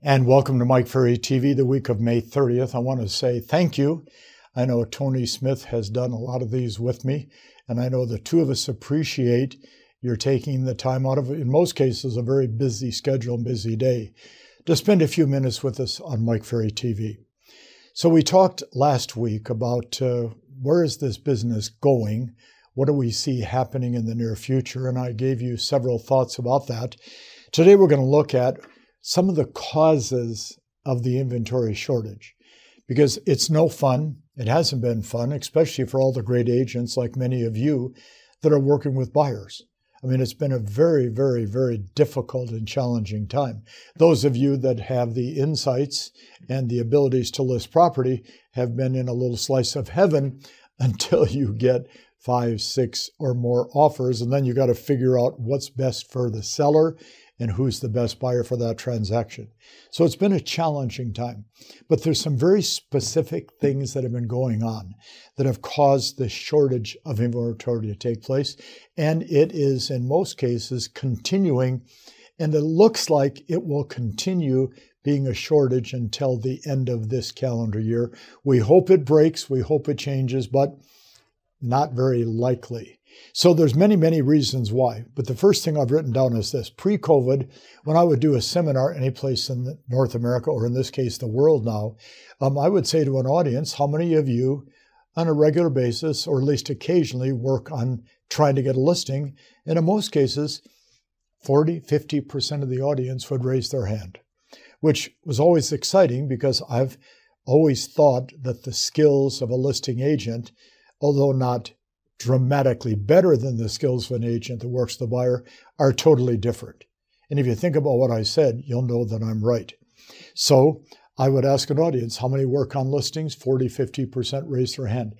And welcome to Mike Ferry TV, the week of May 30th. I want to say thank you. I know Tony Smith has done a lot of these with me, and I know the two of us appreciate your taking the time out of, in most cases, a very busy schedule and busy day to spend a few minutes with us on Mike Ferry TV. So, we talked last week about uh, where is this business going? What do we see happening in the near future? And I gave you several thoughts about that. Today, we're going to look at some of the causes of the inventory shortage because it's no fun. It hasn't been fun, especially for all the great agents like many of you that are working with buyers. I mean, it's been a very, very, very difficult and challenging time. Those of you that have the insights and the abilities to list property have been in a little slice of heaven until you get five, six, or more offers. And then you got to figure out what's best for the seller and who's the best buyer for that transaction. So it's been a challenging time. But there's some very specific things that have been going on that have caused the shortage of inventory to take place. And it is, in most cases, continuing. And it looks like it will continue being a shortage until the end of this calendar year. We hope it breaks, we hope it changes, but not very likely. So there's many, many reasons why. But the first thing I've written down is this. Pre-COVID, when I would do a seminar any place in North America, or in this case, the world now, um, I would say to an audience, how many of you on a regular basis, or at least occasionally, work on trying to get a listing? And in most cases, 40, 50% of the audience would raise their hand, which was always exciting because I've always thought that the skills of a listing agent, although not dramatically better than the skills of an agent that works the buyer are totally different. And if you think about what I said, you'll know that I'm right. So I would ask an audience how many work on listings? 40, 50% raise their hand.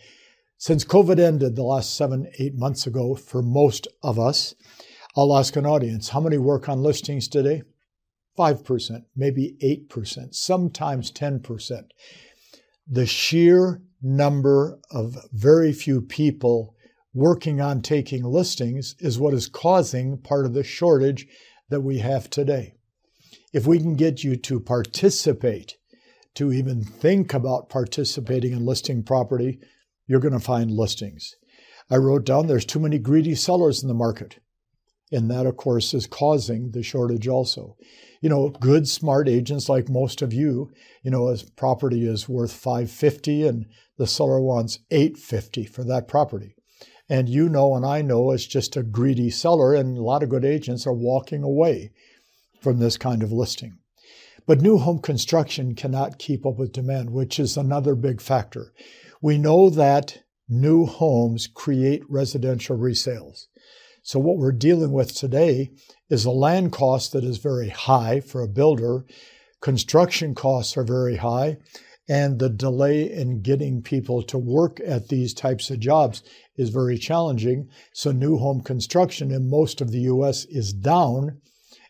Since COVID ended the last seven, eight months ago for most of us, I'll ask an audience how many work on listings today? 5%, maybe 8%, sometimes 10%. The sheer number of very few people working on taking listings is what is causing part of the shortage that we have today. If we can get you to participate, to even think about participating in listing property, you're going to find listings. I wrote down there's too many greedy sellers in the market. And that, of course, is causing the shortage also. You know, good, smart agents like most of you, you know, as property is worth 550 and the seller wants 850 for that property. And you know, and I know, it's just a greedy seller, and a lot of good agents are walking away from this kind of listing. But new home construction cannot keep up with demand, which is another big factor. We know that new homes create residential resales. So, what we're dealing with today is a land cost that is very high for a builder. Construction costs are very high, and the delay in getting people to work at these types of jobs is very challenging. So, new home construction in most of the US is down,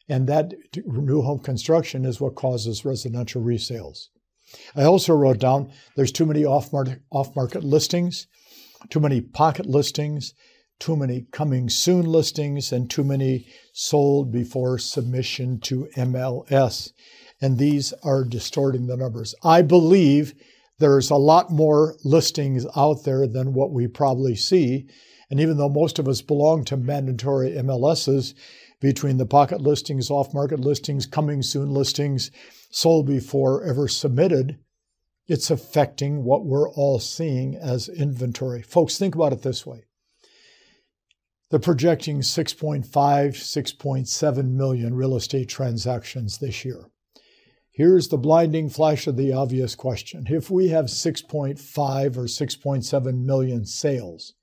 and that new home construction is what causes residential resales. I also wrote down there's too many off market, listings, too many pocket listings, too many coming soon listings, and too many sold before submission to MLS. And these are distorting the numbers. I believe there's a lot more listings out there than what we probably see. And even though most of us belong to mandatory MLSs, between the pocket listings, off market listings, coming soon listings, sold before ever submitted, it's affecting what we're all seeing as inventory. Folks, think about it this way. They're projecting 6.5, 6.7 million real estate transactions this year. Here's the blinding flash of the obvious question. If we have 6.5 or 6.7 million sales,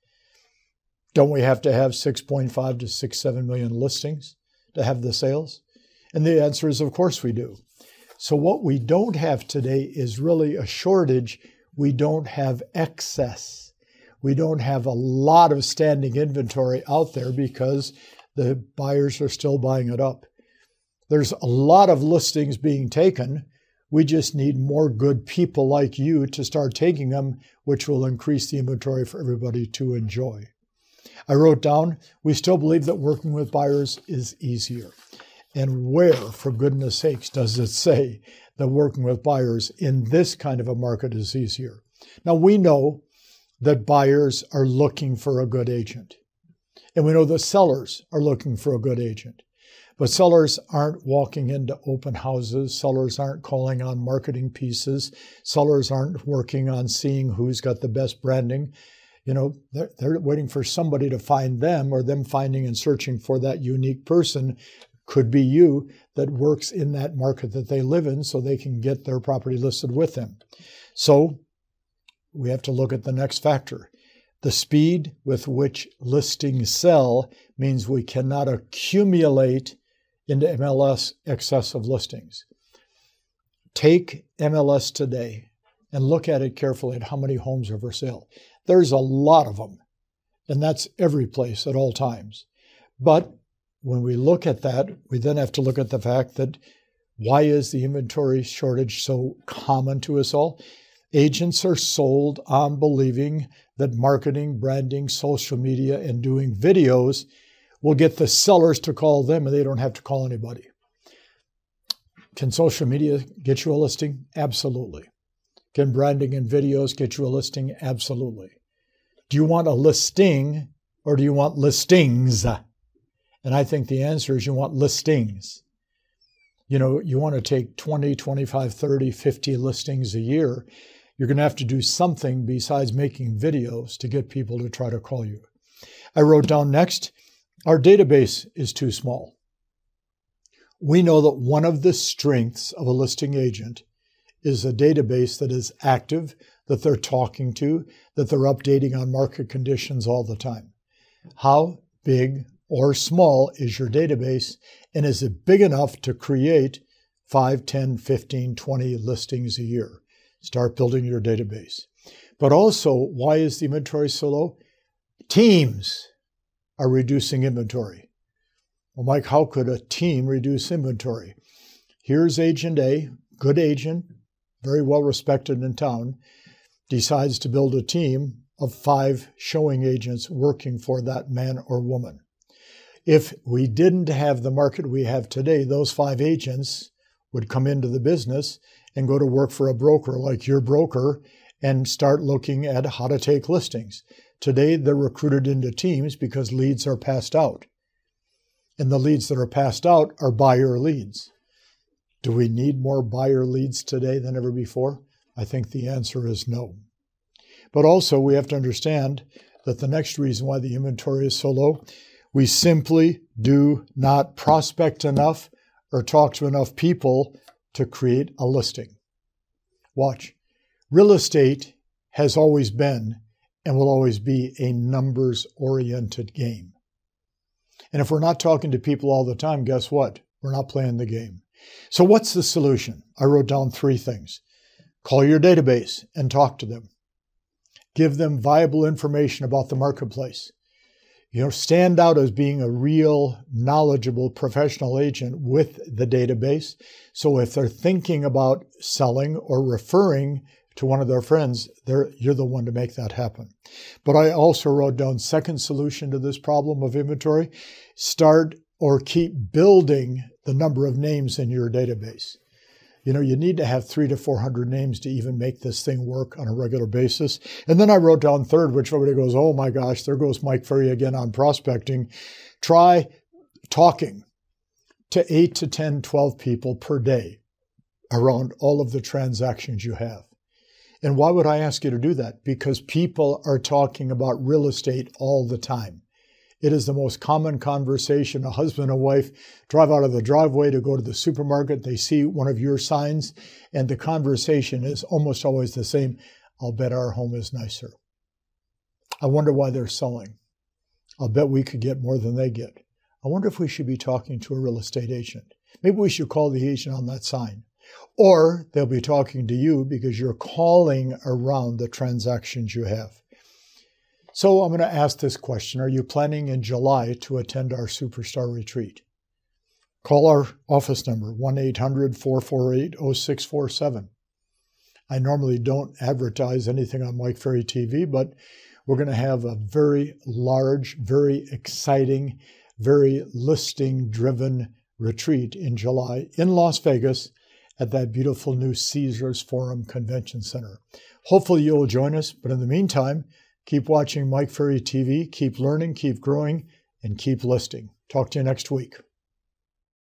don't we have to have 6.5 to 6.7 million listings to have the sales? And the answer is, of course, we do. So, what we don't have today is really a shortage. We don't have excess. We don't have a lot of standing inventory out there because the buyers are still buying it up. There's a lot of listings being taken. We just need more good people like you to start taking them, which will increase the inventory for everybody to enjoy. I wrote down, we still believe that working with buyers is easier. And where, for goodness sakes, does it say that working with buyers in this kind of a market is easier? Now, we know that buyers are looking for a good agent. And we know that sellers are looking for a good agent. But sellers aren't walking into open houses. Sellers aren't calling on marketing pieces. Sellers aren't working on seeing who's got the best branding. You know, they're, they're waiting for somebody to find them or them finding and searching for that unique person could be you that works in that market that they live in so they can get their property listed with them. So we have to look at the next factor. The speed with which listings sell means we cannot accumulate into MLS excessive listings. Take MLS today and look at it carefully at how many homes are for sale. There's a lot of them, and that's every place at all times. But when we look at that, we then have to look at the fact that why is the inventory shortage so common to us all? Agents are sold on believing that marketing, branding, social media, and doing videos will get the sellers to call them and they don't have to call anybody. Can social media get you a listing? Absolutely. Can branding and videos get you a listing? Absolutely. Do you want a listing or do you want listings? And I think the answer is you want listings. You know, you want to take 20, 25, 30, 50 listings a year. You're going to have to do something besides making videos to get people to try to call you. I wrote down next, our database is too small. We know that one of the strengths of a listing agent is a database that is active, that they're talking to, that they're updating on market conditions all the time. How big or small is your database? And is it big enough to create 5, 10, 15, 20 listings a year? Start building your database. But also, why is the inventory so low? Teams are reducing inventory. Well, Mike, how could a team reduce inventory? Here's agent A, good agent, very well respected in town, decides to build a team of five showing agents working for that man or woman. If we didn't have the market we have today, those five agents would come into the business and go to work for a broker like your broker and start looking at how to take listings. Today, they're recruited into teams because leads are passed out. And the leads that are passed out are buyer leads. Do we need more buyer leads today than ever before? I think the answer is no. But also, we have to understand that the next reason why the inventory is so low we simply do not prospect enough or talk to enough people to create a listing. Watch. Real estate has always been and will always be a numbers oriented game. And if we're not talking to people all the time, guess what? We're not playing the game. So, what's the solution? I wrote down three things call your database and talk to them, give them viable information about the marketplace, you know, stand out as being a real knowledgeable professional agent with the database. So if they're thinking about selling or referring to one of their friends, you're the one to make that happen. But I also wrote down second solution to this problem of inventory, start or keep building the number of names in your database you know, you need to have three to 400 names to even make this thing work on a regular basis. And then I wrote down third, which everybody goes, oh my gosh, there goes Mike Ferry again on prospecting. Try talking to eight to 10, 12 people per day around all of the transactions you have. And why would I ask you to do that? Because people are talking about real estate all the time. It is the most common conversation. A husband and wife drive out of the driveway to go to the supermarket. They see one of your signs, and the conversation is almost always the same. I'll bet our home is nicer. I wonder why they're selling. I'll bet we could get more than they get. I wonder if we should be talking to a real estate agent. Maybe we should call the agent on that sign. Or they'll be talking to you because you're calling around the transactions you have. So I'm going to ask this question Are you planning in July to attend our Superstar Retreat? Call our office number, 1 800 448 0647. I normally don't advertise anything on Mike Ferry TV, but we're going to have a very large, very exciting, very listing driven retreat in July in Las Vegas at that beautiful new Caesars Forum Convention Center. Hopefully, you'll join us, but in the meantime, keep watching Mike Ferry TV, keep learning, keep growing, and keep listing. Talk to you next week.